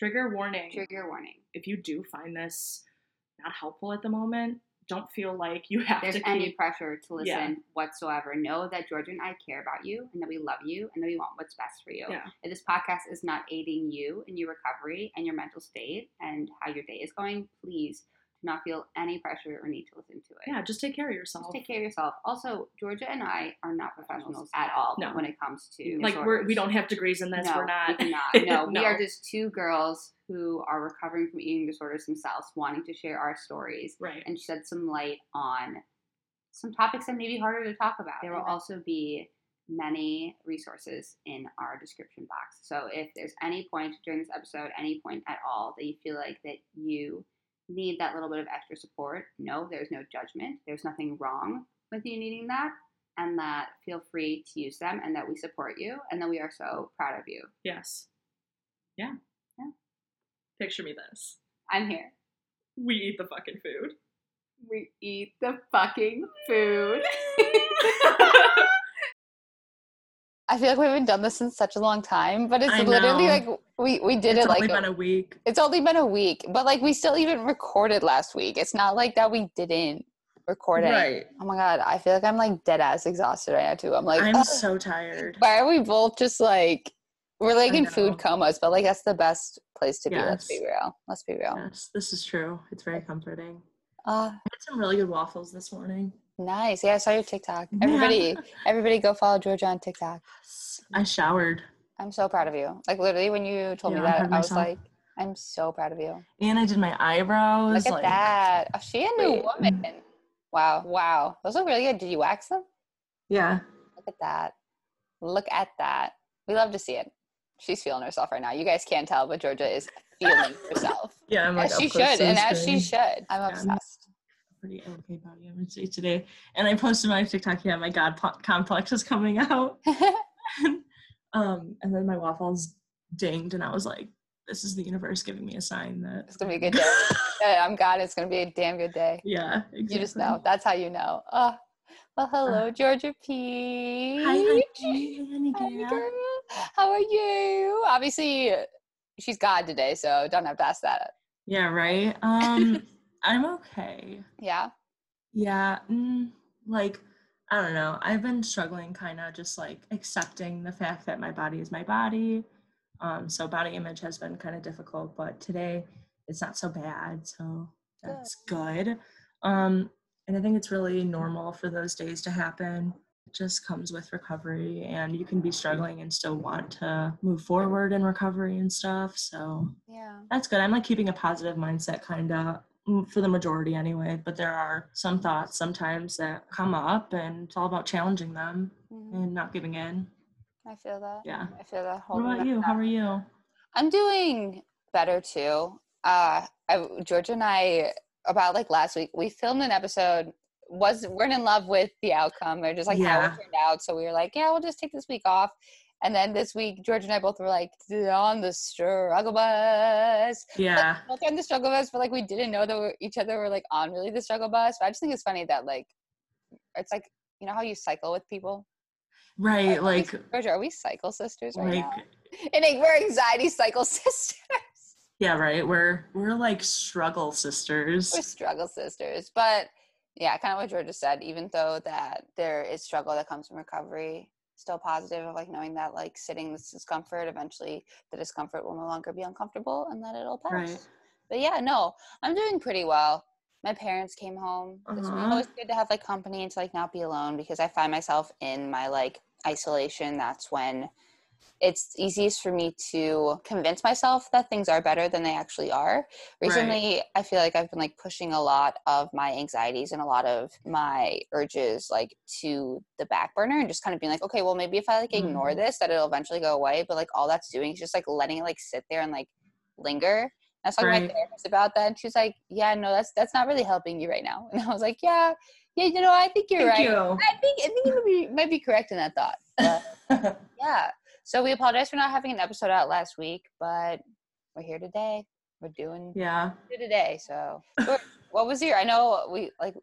Trigger warning. Trigger warning. If you do find this not helpful at the moment, don't feel like you have There's to any keep. pressure to listen Yeah. whatsoever. Know that Georgia and I care about you and that we love you and that we want what's best for you. Yeah. If this podcast is not aiding you in your recovery and your mental state and how your day is going, please do not feel any pressure or need to listen to it. Yeah, just take care of yourself. Just take care of yourself. Also, Georgia and I are not professionals at all No. when it comes to like we're we don't have degrees in this. no, we're not. We not. No, we are just two girls who are recovering from eating disorders themselves, wanting to share our stories right. and shed some light on some topics that may be harder to talk about. There will Yeah. also be many resources in our description box. So if there's any point during this episode, any point at all that you feel like that you need that little bit of extra support, no, there's no judgment. There's nothing wrong with you needing that. And that feel free to use them and that we support you and that we are so proud of you. Yes. Yeah. Yeah. Picture me this. I'm here. We eat the fucking food. We eat the fucking food. I feel like we haven't done this in such a long time, but it's literally like we we did it's it like only been a week. it's only been a week, but like we still even recorded last week. It's not like that we didn't record it. Right. Oh my god, I feel like I'm like dead ass exhausted right now too. I'm like, I'm "Ugh, so tired. why are we both just like we're like in food comas, but like that's the best place to be. Let's be real. Let's be real. Yes, this is true. It's very comforting. Uh I had some really good waffles this morning. Nice. Yeah, I saw your TikTok. Yeah. Everybody, everybody, go follow Georgia on TikTok. I showered I'm so proud of you. Like literally, when you told Yeah, me that, of I was like, I'm so proud of you. and I did my eyebrows. Look at like, that. Oh, she a new Wait. woman. Wow, wow. Those look really good. Did you wax them? Yeah. Look at that. Look at that. We love to see it. She's feeling herself right now. You guys can't tell, but Georgia is feeling herself. Yeah, I'm like as she should, and as she should. I'm Yeah, I'm- obsessed. Pretty okay body image today. And I posted my TikTok, yeah, my God po- complex is coming out. um, and then my waffles dinged, and I was like, this is the universe giving me a sign that. it's gonna be a good day. yeah, I'm God. It's gonna be a damn good day. Yeah, exactly. You just know. That's how you know. Oh, well, hello, Georgia Peach. Hi, honey, Hi, girl. girl. How are you? Obviously, she's God today, so don't have to ask that. Yeah, right. Um, I'm okay. Yeah. Yeah, mm, like I don't know. I've been struggling, kind of just like accepting the fact that my body is my body. Um, so body image has been kind of difficult, but today it's not so bad. So that's good. Um, and I think it's really normal for those days to happen. It just comes with recovery, and you can be struggling and still want to move forward in recovery and stuff. So Yeah. that's good. I'm like keeping a positive mindset, kind of for the majority anyway. But there are some thoughts sometimes that come up, and it's all about challenging them Mhm. and not giving in. I feel that. Yeah. I feel that. What about you? How are you? I'm doing better too. Uh, I, Georgia and I about like last week we filmed an episode. Was weren't in love with the outcome or just like how Yeah. it turned out. So we were like, yeah, we'll just take this week off. And then this week, George and I both were like on the struggle bus. Yeah. Both on the struggle bus, but like we didn't know that we each other were like on really the struggle bus. But I just think it's funny that like it's like you know how you cycle with people. Right. Are we- Like, Georgia, are we cycle sisters right like, now? And like, we're anxiety cycle sisters. yeah, right. We're we're like struggle sisters. we're struggle sisters. But yeah, kind of what Georgia said, even though that there is struggle that comes from recovery, still positive of like knowing that like sitting this discomfort, eventually the discomfort will no longer be uncomfortable and that it'll pass. Right. But yeah, no, I'm doing pretty well. My parents came home. Uh-huh. Always good to have like company and to like not be alone because I find myself in my like isolation. That's when it's easiest for me to convince myself that things are better than they actually are. Recently, I feel like I've been like pushing a lot of my anxieties and a lot of my urges like to the back burner and just kind of being like, okay, well maybe if I like ignore Mhm. this, that it'll eventually go away. But like all that's doing is just like letting it like sit there and like linger. And I was talking to my therapist about that, and she was like, "Yeah, no, that's that's not really helping you right now." And I was like, "Yeah, yeah, you know, I think you're Thank right. you. I think I think you might be, might be correct in that thought." But yeah. So we apologize for not having an episode out last week, but we're here today. We're doing yeah. today. So what was your? I know we like.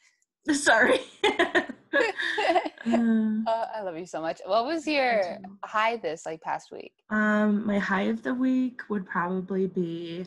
Sorry. Uh, I love you so much. What was your high this like past week? Um, my high of the week would probably be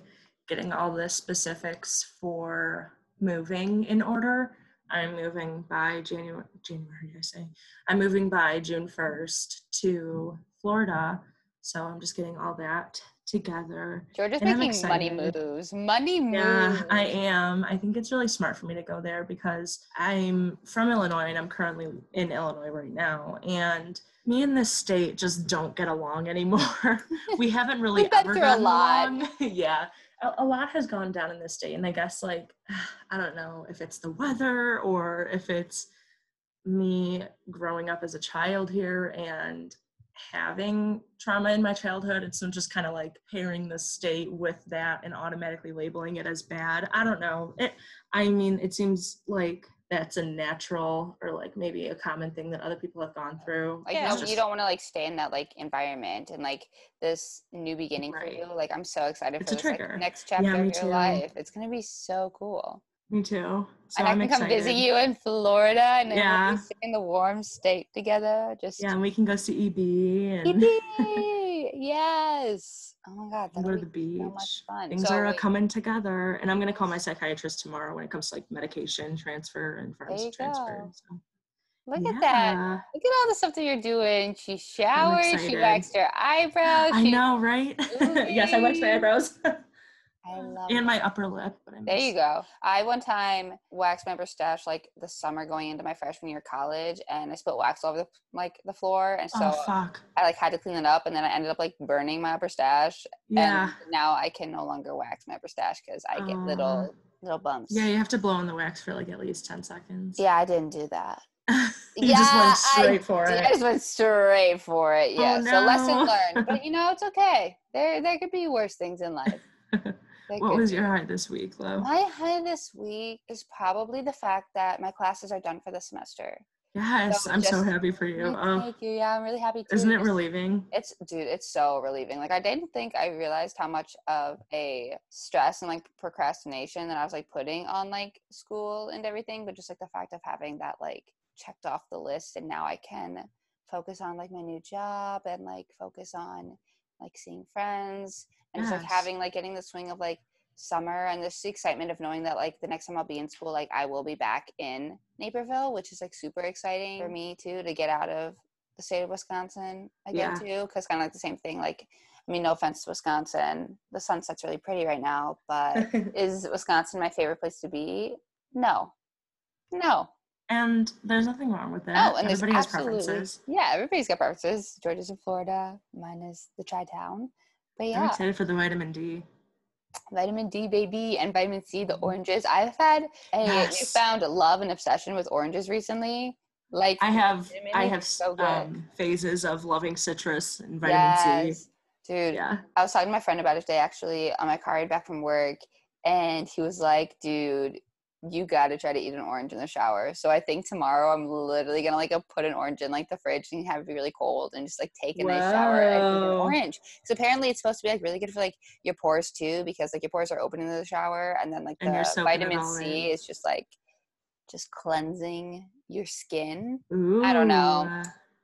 getting all the specifics for moving in order. I'm moving by January. January, I say. I'm moving by June 1st to Florida, so I'm just getting all that together. Georgia's And making money moves. Money moves. Yeah, I am. I think it's really smart for me to go there because I'm from Illinois and I'm currently in Illinois right now. And me and this state just don't get along anymore. we haven't really We've been ever through a lot. along. yeah. A, a lot has gone down in this state. And I guess, like, I don't know if it's the weather or if it's me growing up as a child here and having trauma in my childhood and so I'm just kind of like pairing the state with that and automatically labeling it as bad i don't know it i mean it seems like that's a natural or like maybe a common thing that other people have gone through Like It's no, just- you don't want to like stay in that like environment and like this new beginning Right. for you. Like I'm so excited It's for a this like, next chapter me of your too. life. It's gonna be so cool. Me too so and I i'm can come visit you in Florida and then we'll Yeah. be in the warm state together. Just yeah and we can go see eb and Yippee! yes. Oh my god, go that'll to the beach so much fun. things So are wait, coming together and i'm going to call my psychiatrist tomorrow when it comes to like medication transfer and forensic transfer go. so Look at that. Look at all the stuff that you're doing. She showered. She excited. waxed her eyebrows. I she- know, right? yes, I waxed my eyebrows I mm. love and my upper lip. But I There you go. I one time waxed my mustache like the summer going into my freshman year of college, and I spilled wax all over the like the floor, and so oh. I like had to clean it up, and then I ended up like burning my upper stash, Yeah. and now I can no longer wax my upper stash because I get little little bumps. Yeah, you have to blow on the wax for like at least ten seconds. Yeah, I didn't do that. you just Yeah, went I straight for I it. just went straight for it. Oh, Yeah. So lesson learned. But you know, it's okay. There there could be worse things in life. What was your high this week, Lo? My high this week is probably the fact that my classes are done for the semester. Yes, So I'm so happy for you. Oh, Thank you. Yeah, I'm really happy too. isn't it relieving? It's dude, it's so relieving. Like I didn't think I realized how much of a stress and like procrastination that I was like putting on like school and everything, but just like the fact of having that like checked off the list and now I can focus on like my new job and like focus on like seeing friends and just like having like getting the swing of like summer and just the excitement of knowing that like the next time I'll be in school, like I will be back in Naperville, which is like super exciting for me too to get out of the state of Wisconsin again too, because kind of like the same thing. Like, I mean, no offense to Wisconsin, the sunset's really pretty right now, but is Wisconsin my favorite place to be? No, no, and there's nothing wrong with that. no. Oh, and there's Everybody has preferences. yeah, everybody's got preferences. Georgia's in Florida, mine is the Tri But I'm excited for the vitamin D. vitamin D, baby, and vitamin C, the oranges. I've had a Yes. newfound love and obsession with oranges recently. Like I have I have so um, phases of loving citrus and vitamin yes. C. Dude, Yeah. I was talking to my friend about it today actually on my car ride back from work, and he was like, dude, you gotta try to eat an orange in the shower. So I think tomorrow I'm literally gonna like put an orange in like the fridge and have it be really cold and just like take a nice shower and eat an orange. So apparently it's supposed to be like really good for like your pores too, because like your pores are open in the shower and then like And the vitamin C in. is just like just cleansing your skin. Ooh. I don't know.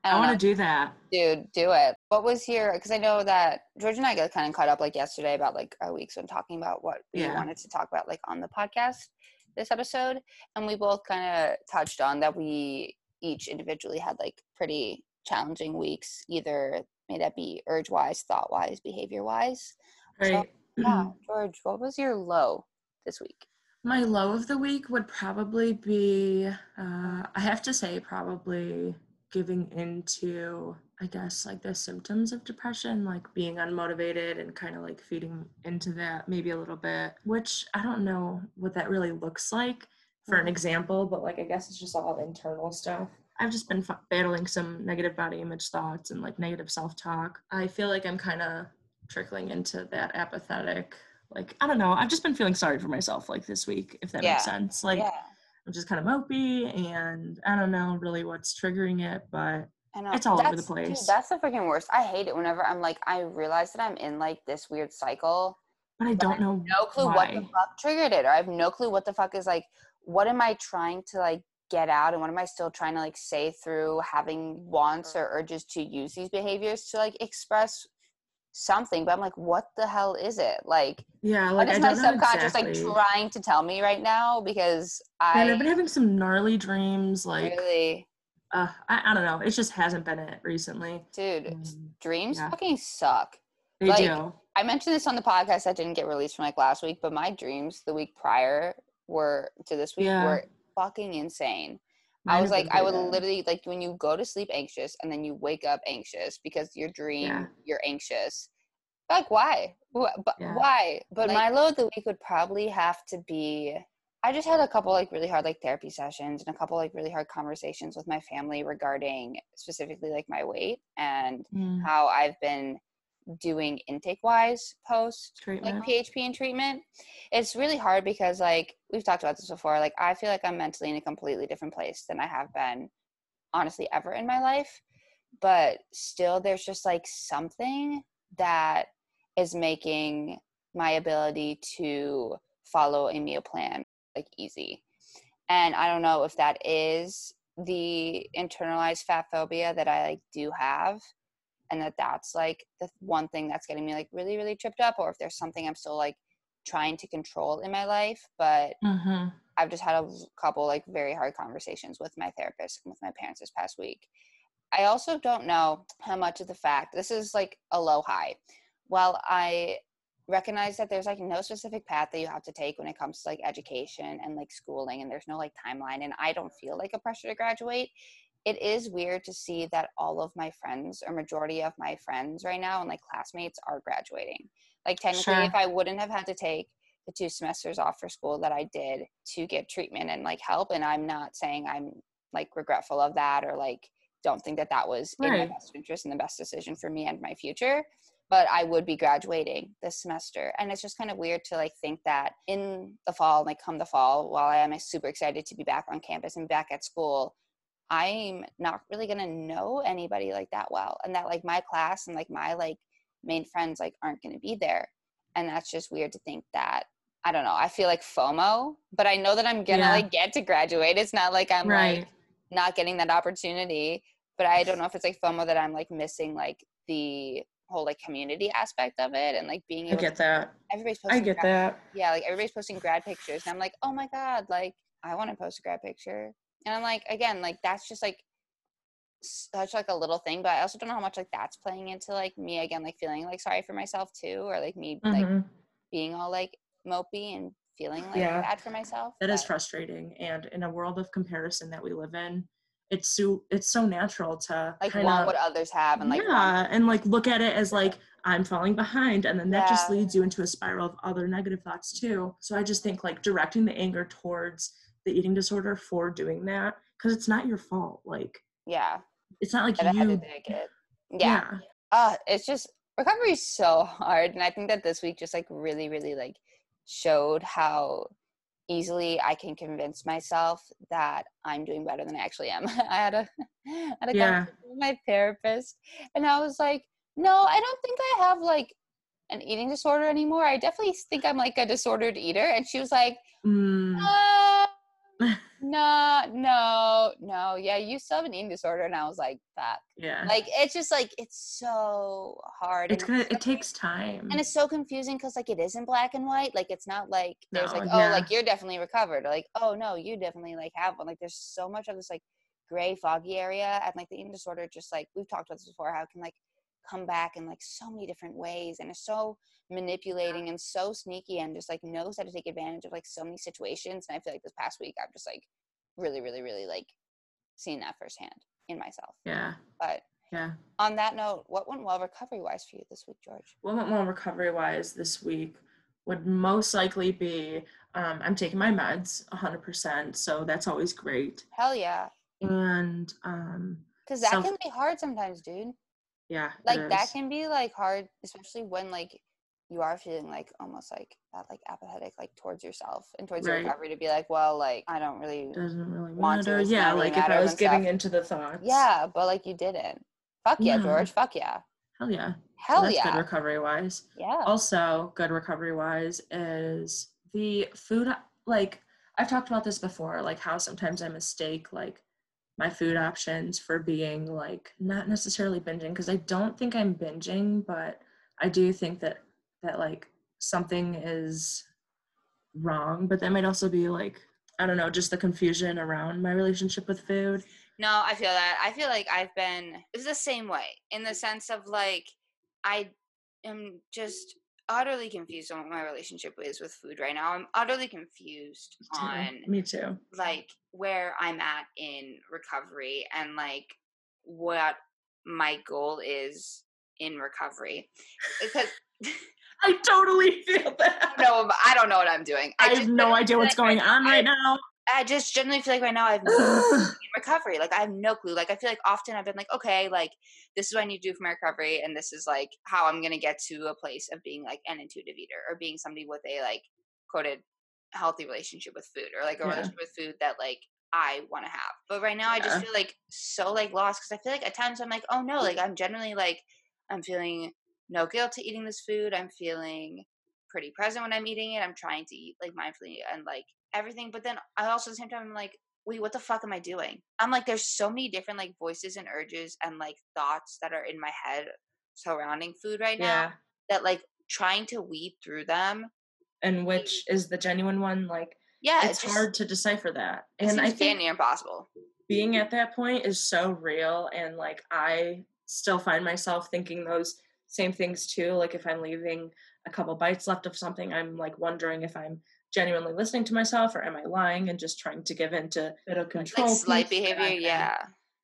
I, I want to do that. Dude, do it. What was your? Because I know that George and I got kind of caught up like yesterday about like our weeks when talking about what we wanted to talk about like on the podcast this episode, and we both kind of touched on that we each individually had like pretty challenging weeks, either may that be urge wise, thought wise, behavior wise. So, Right. Yeah, George, what was your low this week? My low of the week would probably be, uh, I have to say, probably giving into, I guess, like the symptoms of depression, like being unmotivated and kind of like feeding into that maybe a little bit, which I don't know what that really looks like for an Mhm. example, but like I guess it's just all internal stuff. I've just been f- battling some negative body image thoughts and like negative self talk. I feel like I'm kind of trickling into that apathetic like i don't know i've just been feeling sorry for myself like this week if that Yeah. makes sense like yeah, i'm just kind of mopey and i don't know really what's triggering it but I know. it's all over the That's- dude, place. that's the freaking worst. I hate it whenever I'm like, I realize that I'm in like this weird cycle but i don't know no clue why. what the fuck triggered it or i have no clue what the fuck is like what am i trying to like get out and what am i still trying to like say through having wants or urges to use these behaviors to like express something but i'm like what the hell is it like Yeah, what like is I my subconscious exactly. like trying to tell me right now because i I've been having some gnarly dreams. Like, really uh, I, I don't know. It just hasn't been it recently. dude Um, dreams yeah. fucking suck They Like, do. I mentioned this on the podcast that didn't get released from like last week, but my dreams the week prior were to this week Yeah. were fucking insane. Mine I was like, I would pretty bad. literally like when you go to sleep anxious and then you wake up anxious because your dream Yeah. you're anxious. Like why? Wh- But Yeah. why? But Like- my low of the week would probably have to be. I just had a couple like really hard like therapy sessions and a couple like really hard conversations with my family regarding specifically like my weight and Mm, how I've been doing intake wise post treatment. like PHP and treatment. It's really hard because like we've talked about this before. Like I feel like I'm mentally in a completely different place than I have been honestly ever in my life. But still there's just like something that is making my ability to follow a meal plan like easy. And I don't know if that is the internalized fat phobia that I like do have and that that's like the one thing that's getting me like really really tripped up or if there's something i'm still like trying to control in my life but hmm i've just had a couple like very hard conversations with my therapist and with my parents this past week. I also don't know how much of the fact this is like a low high. While i recognize that there's like no specific path that you have to take when it comes to like education and like schooling and there's no like timeline and i don't feel like a pressure to graduate. It is weird to see that all of my friends or majority of my friends right now and like classmates are graduating. Like technically Sure. if i wouldn't have had to take the two semesters off for school that i did to get treatment and like help and i'm not saying i'm like regretful of that or like don't think that that was in my best interest and the best decision for me and my future but I would be graduating this semester. And it's just kind of weird to like think that in the fall, like come the fall, while I am super excited to be back on campus and back at school, I'm not really gonna know anybody like that well. And that like my class and like my like main friends like aren't gonna be there. And that's just weird to think that I don't know. I feel like FOMO, but I know that I'm gonna Yeah. like get to graduate. It's not like I'm right. like not getting that opportunity but i don't know if it's like fomo that i'm like missing like the whole like community aspect of it and like being I get to that. everybody's I get grad, that. yeah like everybody's posting grad pictures and i'm like oh my god like i want to post a grad picture and i'm like again like that's just like such like a little thing but i also don't know how much like that's playing into like me again like feeling like sorry for myself too or like me like Mhm. being all like mopey and feeling like Yeah. bad for myself That is but- frustrating. And in a world of comparison that we live in, it's so it's so natural to like kind want what others have and like want- yeah, and like look at it as like I'm falling behind, and then that just leads you into a spiral of other negative thoughts too. So I just think like directing the anger towards the eating disorder for doing that because it's not your fault. Like yeah it's not like that had to you. it. Yeah. Yeah. Uh, it's just recovery is so hard. And I think that this week just like really, really like showed how easily I can convince myself that I'm doing better than I actually am. I had a I had a Yeah. conversation with my therapist and I was like, no, I don't think I have like an eating disorder anymore. I definitely think I'm like a disordered eater. And she was like, Mm, uh, no, no, no. Yeah, you still have an eating disorder. And I was like, fuck. yeah. Like it's just like it's so hard. it's gonna. It takes time. and it's so confusing because like it isn't black and white. Like it's not like there's No, like oh yeah. like you're definitely recovered or like oh no you definitely like have one. Like there's so much of this like gray foggy area and like the eating disorder just like we've talked about this before how it can like come back in like so many different ways and it's so manipulating and so sneaky and just like knows how to take advantage of like so many situations and I feel like this past week I've just like really really really like seen that firsthand in myself. yeah. But Yeah. on that note, what went well recovery wise for you this week, George? what went well recovery wise this week would most likely be um, I'm taking my meds 100%, so that's always great. Hell yeah. And um, Because that can be hard sometimes, dude. Yeah, Like that can be like hard, especially when like you are feeling like almost like that like apathetic like towards yourself and towards your recovery to be like, well, like I don't really doesn't really want to, matter. it's Yeah, like if I was giving stuff. into the thoughts. Yeah, but like you didn't. Fuck yeah, Yeah. George. Fuck yeah. Hell yeah. Hell that's good yeah. recovery wise. yeah. Also, good recovery wise is the food. Like, I've talked about this before, like how sometimes I mistake like my food options for being like not necessarily binging because I don't think I'm binging, but I do think that that like something is wrong, but that might also be like I don't know, just the confusion around my relationship with food. No, I feel that. I feel like I've been it's the same way in the sense of like I am just utterly confused on what my relationship is with food right now. I'm utterly confused Me on Me too. like where I'm at in recovery and like what my goal is in recovery. Because I totally feel that. no, I don't know what I'm doing. I, have just no idea what's going on I, right now. I just generally feel like right now I have no recovery. Like I have no clue. Like I feel like often I've been like, okay, like this is what I need to do for my recovery, and this is like how I'm gonna get to a place of being like an intuitive eater or being somebody with a like quoted healthy relationship with food or like a Yeah. relationship with food that like I want to have. But right now I just feel like so like lost because I feel like at times I'm like, oh no, like I'm generally like I'm feeling no guilt to eating this food. I'm feeling pretty present when I'm eating it. I'm trying to eat like mindfully and like everything. But then I also at the same time I'm like, wait, what the fuck am I doing? I'm like, there's so many different like voices and urges and like thoughts that are in my head surrounding food right now Yeah. that like trying to weed through them. And which is the genuine one? Like Yeah, it's just, hard to decipher that. And I think near impossible. being at that point is so real and like i still find myself thinking those same things too like if i'm leaving a couple bites left of something i'm like wondering if i'm genuinely listening to myself or am i lying and just trying to give in to a bit of control Like slight piece that I behavior, can- yeah.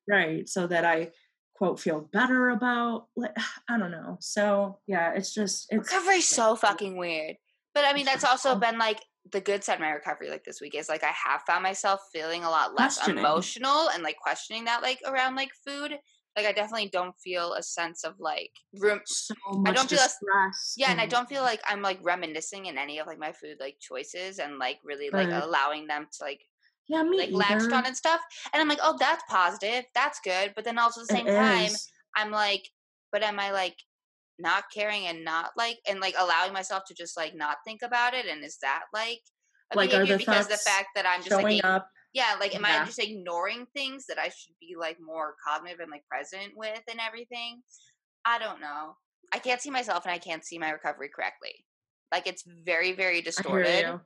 right so that i quote feel better about like i don't know so yeah it's just it's Recovery's so fucking weird. But I mean, that's also been like the good side of my recovery. Like this week is like I have found myself feeling a lot less emotional and like questioning that like around like food. Like I definitely don't feel a sense of like room. so much don't feel distress Yeah, and I don't feel like I'm like reminiscing in any of like my food like choices and like really like allowing them to like yeah me like latched on and stuff. And I'm like, oh, that's positive. That's good. But then also at the same It time, is. I'm like, but am I like not caring and not like and like allowing myself to just like not think about it? And is that like a Like, are the because the fact that I'm just showing like up yeah, like am I just ignoring things that I should be like more cognitive and like present with and everything? I don't know. I can't see myself and I can't see my recovery correctly. Like it's very very I distorted. you.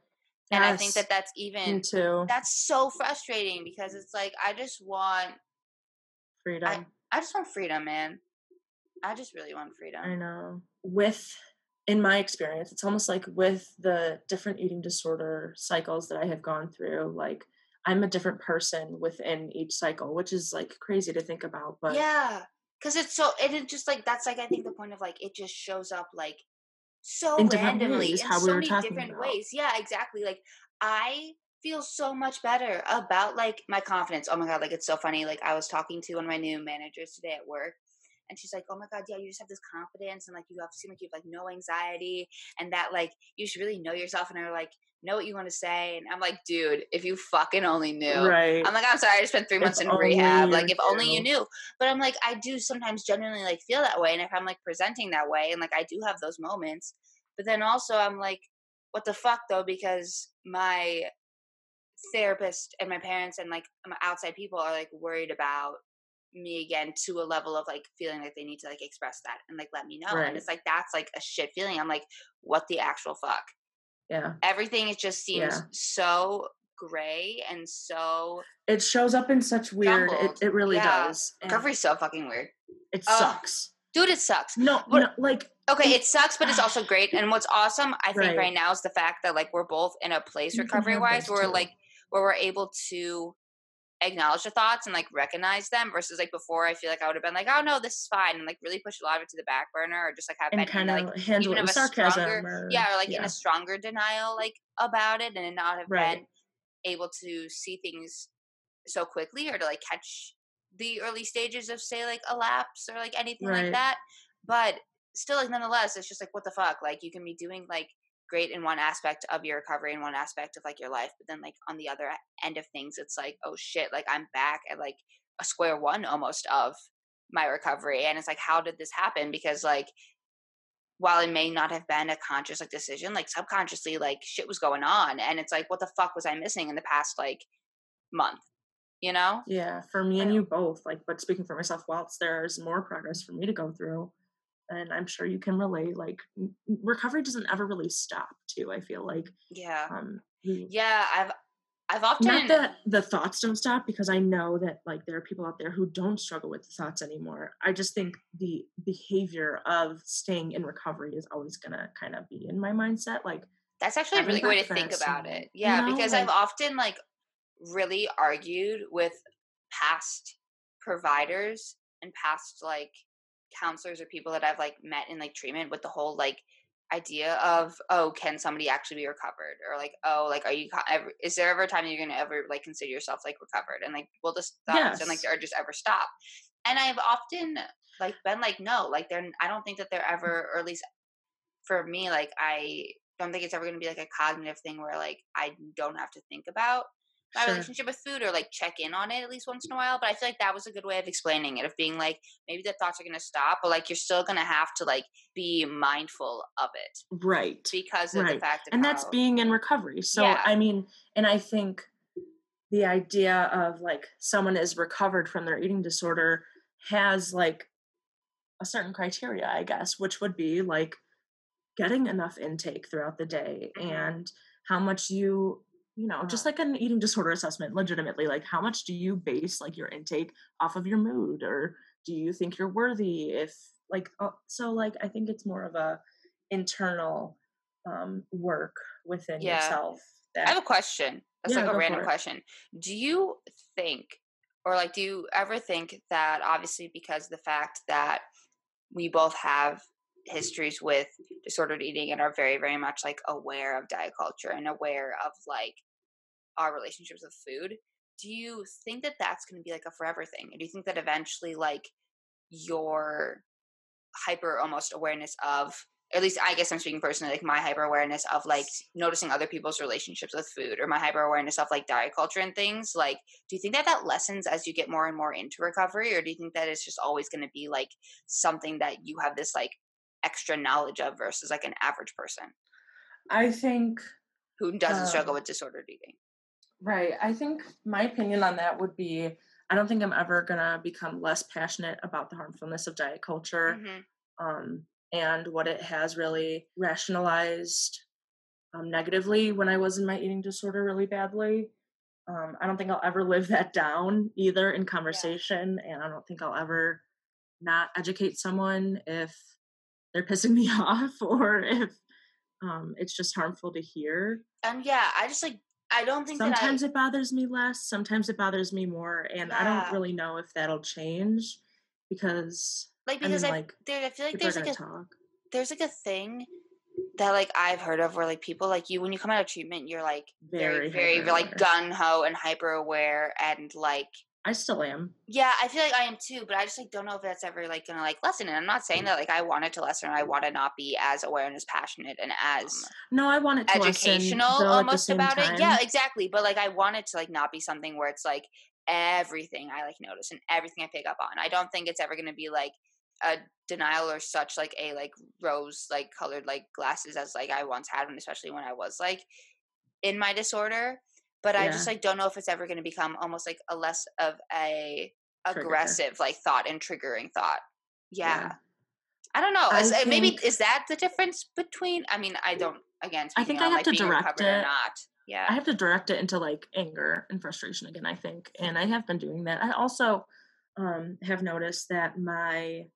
And I think that that's even that's so frustrating because it's like I just want freedom I just want freedom, man. I just really want freedom. I know. With, in my experience, it's almost like with the different eating disorder cycles that I have gone through, like I'm a different person within each cycle, which is like crazy to think about. But yeah, because it's so it is just like that's like I think the point of like it just shows up like so In randomly ways, in how we so were many different about. ways. Yeah, exactly. Like I feel so much better about like my confidence. Oh my god, like it's so funny. Like I was talking to one of my new managers today at work. And she's like, "Oh my god, yeah, you just have this confidence, and like you have seem like you have like no anxiety, and that like you should really know yourself, and are like know what you want to say." And I'm like, "Dude, if you fucking only knew, right. I'm like, I'm sorry, I just spent three If months in rehab. Like, if only you knew. knew. But I'm like, I do sometimes genuinely like feel that way, and if I'm like presenting that way, and like I do have those moments, but then also I'm like, what the fuck though? Because my therapist and my parents and like my outside people are like worried about me again to a level of like feeling like they need to like express that and like let me know. Right. And it's like that's like a shit feeling. I'm like, what the actual fuck? Yeah. Everything it just seems Yeah. so gray and so It shows up in such weird, it, Jumbled. it really Yeah. does. and recovery's so fucking weird. It sucks. Dude, it sucks. No, But- no, like, Okay, it sucks, but it's also great. And what's awesome, I think, Right. right now is the fact that like we're both in a place recovery wise where too. like where we're able to acknowledge the thoughts and like recognize them versus like before I feel like I would have been like, oh no, this is fine and like really push a lot of it to the back burner or just like have and kind of like handle it of with a sarcasm. stronger or, yeah, or like in a stronger denial like about it and not have Right. been able to see things so quickly or to like catch the early stages of say like a lapse or like anything Right. like that. But still like nonetheless, it's just like what the fuck? Like you can be doing like great in one aspect of your recovery in one aspect of like your life, but then like on the other end of things, it's like, oh shit, like I'm back at like a square one almost of my recovery. And it's like, how did this happen? Because like while it may not have been a conscious like decision, like subconsciously, like shit was going on, and it's like, what the fuck was I missing in the past like month? You know? Yeah, for me and you both. Like, but speaking for myself, whilst there's more progress for me to go through, and I'm sure you can relate. Like, recovery doesn't ever really stop. Too, I feel like. Yeah. Um. Yeah, I've I've often not that the thoughts don't stop because I know that like there are people out there who don't struggle with the thoughts anymore. I just think the behavior of staying in recovery is always gonna kind of be in my mindset. Like that's actually a really good way to think about it. Yeah, you know, because like, I've often like really argued with past providers and past like counselors or people that I've like met in like treatment with the whole like idea of oh can somebody actually be recovered? or like oh like are you ever is there ever a time you're gonna ever like consider yourself like recovered? And like will this stop yes. and like or just ever stop? And i've often like been like no like they're i don't think that they're ever or at least for me like i don't think it's ever gonna be like a cognitive thing where like i don't have to think about my sure. relationship with food or like check in on it at least once in a while. But I feel like that was a good way of explaining it, of being like, maybe the thoughts are going to stop, but like you're still going to have to like be mindful of it. Right. Because of right. the fact And that's being in recovery. So, yeah. I mean, and I think the idea of like someone is recovered from their eating disorder has like a certain criteria, I guess, which would be like getting enough intake throughout the day mm-hmm. and how much you you know just like an eating disorder assessment legitimately like how much do you base like your intake off of your mood or do you think you're worthy if like uh, so like i think it's more of a internal um work within yeah. yourself that, i have a question. That's yeah, like a random question. Do you think or like do you ever think that obviously because the fact that we both have histories with disordered eating and are very very much like aware of diet culture and aware of like our relationships with food do you think that that's going to be like a forever thing do you think that eventually like your hyper almost awareness of at least I guess I'm speaking personally, like my hyper awareness of like noticing other people's relationships with food or my hyper awareness of like diet culture and things. Like, do you think that that lessens as you get more and more into recovery, or do you think that it's just always going to be like something that you have this like extra knowledge of versus like an average person? I think who doesn't um, struggle with disordered eating. Right. I think my opinion on that would be I don't think I'm ever going to become less passionate about the harmfulness of diet culture mm-hmm. um, and what it has really rationalized um, negatively when I was in my eating disorder really badly. Um, I don't think I'll ever live that down either in conversation. Yeah. And I don't think I'll ever not educate someone if they're pissing me off or if um, it's just harmful to hear. Um, yeah, I just like I don't think sometimes I, it bothers me less, sometimes it bothers me more, and yeah. I don't really know if that'll change because like because I, mean, I like there I feel like there's like a talk. there's like a thing that like I've heard of where like people like you when you come out of treatment you're like very very, very like gun ho and hyper aware and like I still am. Yeah, I feel like I am too, but I just like don't know if that's ever like gonna like lessen. And I'm not saying that like I want it to lessen. I want to not be as aware and as passionate and as no, I want it to educational lessen, almost about time. it. Yeah, exactly. But like I want it to like not be something where it's like everything I like notice and everything I pick up on. I don't think it's ever gonna be like a denial or such like a like rose like colored like glasses as like I once had one, especially when I was like in my disorder but yeah. I just like don't know if it's ever going to become almost like a less of a aggressive Trigger. like thought and triggering thought. Yeah. yeah. I don't know. Is, think, maybe is that the difference between? I mean, I don't. Again, I think I have like to direct it. not. Yeah, I have to direct it into like anger and frustration again. I think, and I have been doing that. I also um, have noticed that my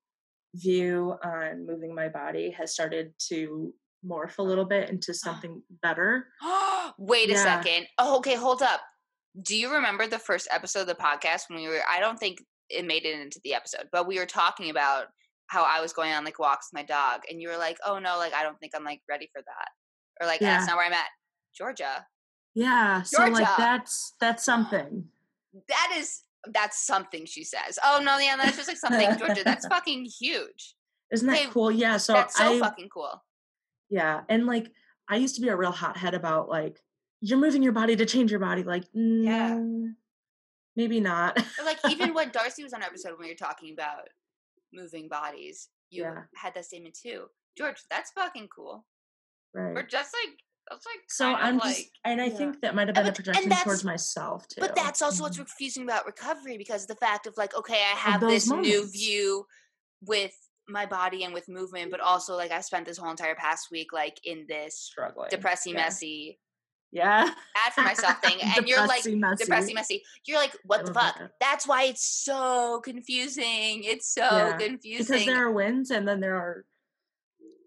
view on moving my body has started to morph a little oh. bit into something better. Wait yeah. a second. Oh, okay, hold up. Do you remember the first episode of the podcast when we were I don't think it made it into the episode, but we were talking about how I was going on like walks with my dog and you were like, "Oh no, like I don't think I'm like ready for that." Or like, yeah. "That's not where I'm at." Georgia. Yeah, Georgia. so like that's that's something. That is that's something she says. Oh no, yeah, that's just like something Georgia. That's fucking huge. Isn't that cool? Yeah, so that's so I, fucking cool. Yeah. And like I used to be a real hothead about like you're moving your body to change your body. Like, yeah. maybe not. like even when Darcy was on episode when we were talking about moving bodies, you yeah. had that statement too. George, that's fucking cool. Right. We're just like that's like So I'm like just, and I Yeah. think that might have been a but- and projection towards myself too. But that's also what's Mhm. confusing about recovery because the fact of like, okay, I have this new view with my body and with movement, but also like I spent this whole entire past week like in this struggling. depressing, yeah. messy, Yeah. bad for myself thing, and you're like Depressing, messy. depressing, messy. You're like, what the fuck? that. That's why it's so confusing. It's so Yeah, confusing. Because there are wins and then there are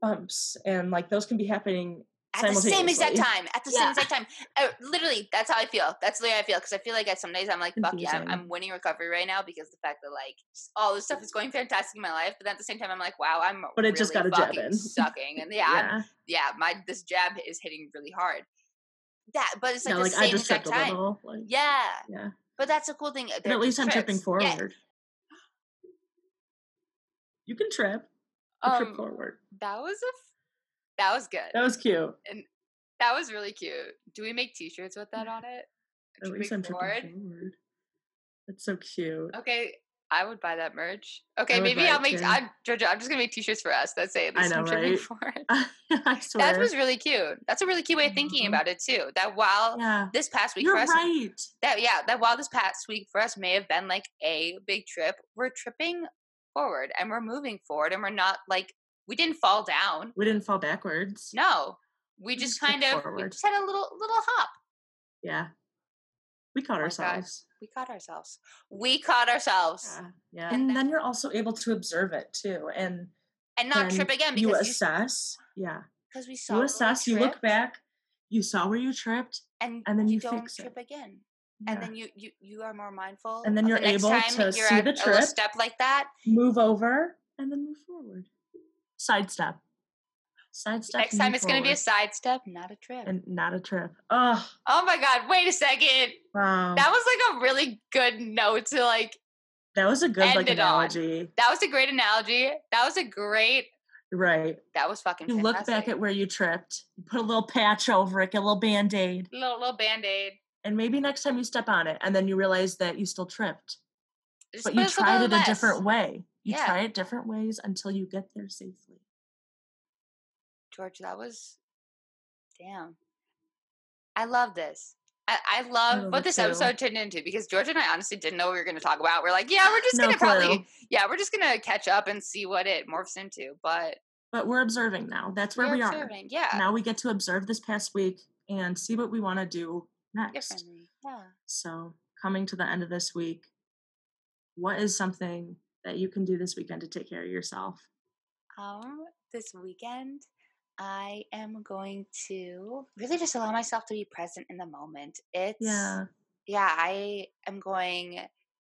bumps, and like those can be happening at the same exact time. At the same exact time. Uh, literally, that's how I feel. That's the way I feel. Because I feel like at some days I'm like, fuck yeah, I'm, I'm winning recovery right now because the fact that like all this stuff is going fantastic in my life, but at the same time I'm like, wow, I'm But it really just got a jab in. sucking, and yeah, Yeah. yeah, my this jab is hitting really hard. That, but it's like yeah, the like same I just exact time. little. Like, Yeah, yeah. but that's a cool thing. But at least I'm tripping trips. Yeah, forward. You can trip. You trip um forward. that was a that was good. That was cute. And that was really cute. Do we make t-shirts with that on it? At least I'm forward. That's so cute. Okay, I would buy that merch. Okay, maybe I'll make. too. I'm Georgia. I'm just gonna make t-shirts for us that say at I least know, right? forward. I swear. That was really cute. That's a really cute way of thinking Mhm. about it too. That while yeah. this past week You're for us, right. that yeah, that while this past week for us may have been like a big trip, we're tripping forward and we're moving forward and we're not like we didn't fall down. We didn't fall backwards. No, we We just just kind of we just had a little little hop. Yeah. We caught Oh ourselves. We caught ourselves. We caught ourselves Yeah. yeah. And then you're also able to observe it too. And and not trip again you because you assess. yeah. because we saw You assess, you look back, you saw where you tripped, and and then you don't fix it. trip again. yeah. and then you you you are more mindful And then you're the able to you're see the a trip. step like that move over and then move forward. Sidestep. Sidestep. next time it's gonna be a sidestep. not a trip and not a trip. Oh Oh my god, wait a second. wow. That was like a really good note to like That was a good like ended on. analogy. that was a great analogy. That was a great Right. that was fucking You look back at where you tripped, you put a little patch over it, get a little band-aid, little little band-aid. and maybe next time you step on it and then you realize that you still tripped. Just But you tried it a different way. You Yeah. try it different ways until you get there safely. George, that was damn. I love this. I, I love love what this too. episode turned into because George and I honestly didn't know what we were going to talk about. We're like, yeah, we're just No going to probably, yeah, we're just going to catch up and see what it morphs into. But But we're observing now. That's where we're we are. observing, yeah, Now we get to observe this past week and see what we want to do next. yeah. So, coming to the end of this week, what is something that you can do this weekend to take care of yourself? Um, this weekend, I am going to really just allow myself to be present in the moment. It's Yeah. yeah, I am going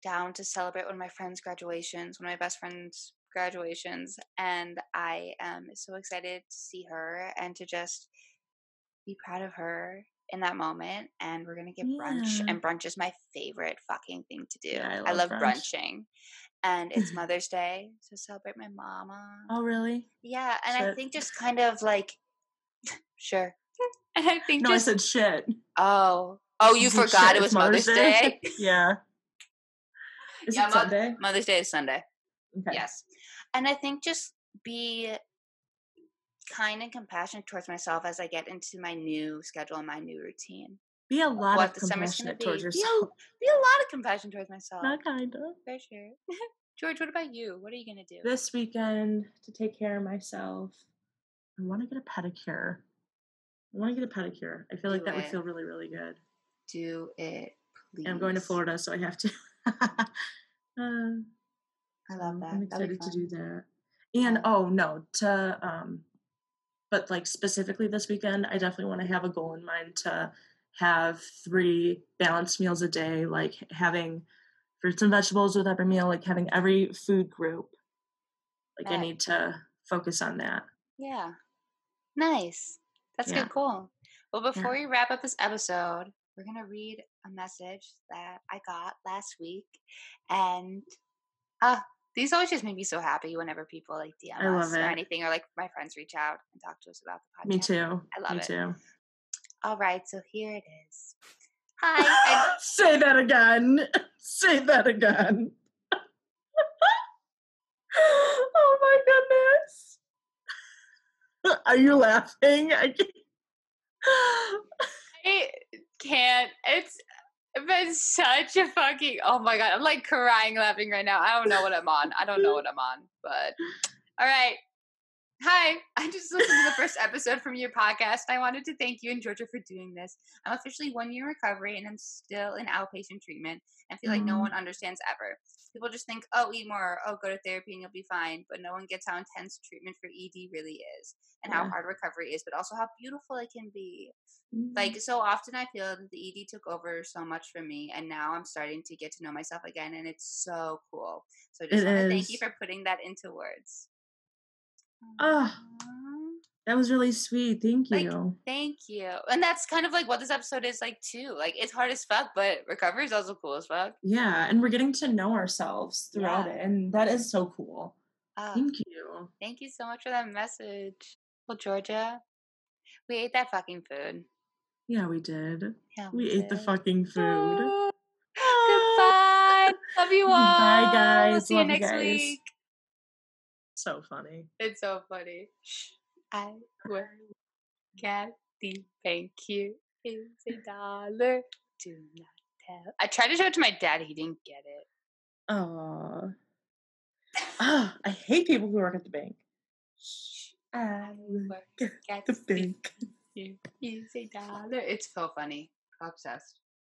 down to celebrate one of my friends' graduations, one of my best friends' graduations, and I am so excited to see her and to just be proud of her in that moment. And we're gonna get brunch, and brunch is my favorite fucking thing to do. Yeah, I I love love brunch. brunching. And it's Mother's Day, so celebrate my mama. Oh, really? Yeah, and I think just kind of like, sure. And I think No, I said shit. oh oh you forgot shit? it It's was Mother's Day. yeah. Is Yeah, it Mo- Sunday? Mother's Day is Sunday. Okay. Yes, and I think just be kind and compassionate towards myself as I get into my new schedule and my new routine. Be a lot what of the summer's be. towards Be a, yourself. be a lot of compassion towards myself. Not kind of. For sure. George, what about you? What are you gonna do? This weekend, to take care of myself, I want to get a pedicure. I want to get a pedicure. I feel like Do that would feel really, really good. do it, please. And I'm going to Florida, so I have to. uh, I love that. I'm excited to do that. And oh no, to um, but like specifically this weekend, I definitely want to have a goal in mind to have three balanced meals a day, like having fruits and vegetables with every meal, like having every food group. Like I need to focus on that. Yeah. Nice. That's Yeah. good. Cool. Well, Yeah. before we wrap up this episode, we're going to read a message that I got last week. And uh, these always just make me so happy whenever people like DM I us love or anything, or like my friends reach out and talk to us about the podcast. Me too. I love Me it. too. All right. So here it is. Hi. I- Say that again. Say that again. oh my goodness. Are you laughing? I can't. I can't. It's been such a fucking. Oh my god, I'm like crying laughing right now. I don't know what I'm on. I don't know what I'm on. But all right. Hi, I just listened to the first episode from your podcast. I wanted to thank you and Georgia for doing this. I'm officially one year recovery and I'm still in outpatient treatment and feel like no Mm. one understands ever. People just think, oh, eat more, oh, go to therapy and you'll be fine. But no one gets how intense treatment for ED really is and how hard recovery is, but also how beautiful it can be Mm. like so often i feel that the ed took over so much for me and now i'm starting to get to know myself again and it's so cool so I just It want to thank you for putting that into words Ah. Aw, that was really sweet. Thank Like- you. thank you and that's kind of like what this episode is like too like it's hard as fuck but recovery is also cool as fuck yeah, and we're getting to know ourselves throughout Yeah. it, and that is so cool. Ah, Thank you. thank you so much for that message well georgia we ate that fucking food Yeah, we did. yeah We ate the fucking food. Oh, goodbye love you all Bye, We'll guys. see you Love you next guys. week So funny. It's so funny. I will get the thank you is a dollar. Do not tell. I tried to show it to my dad. He didn't get it. Oh. Ah, I hate people who work at the bank. I Work at the the bank. is a dollar. It's so funny. Obsessed.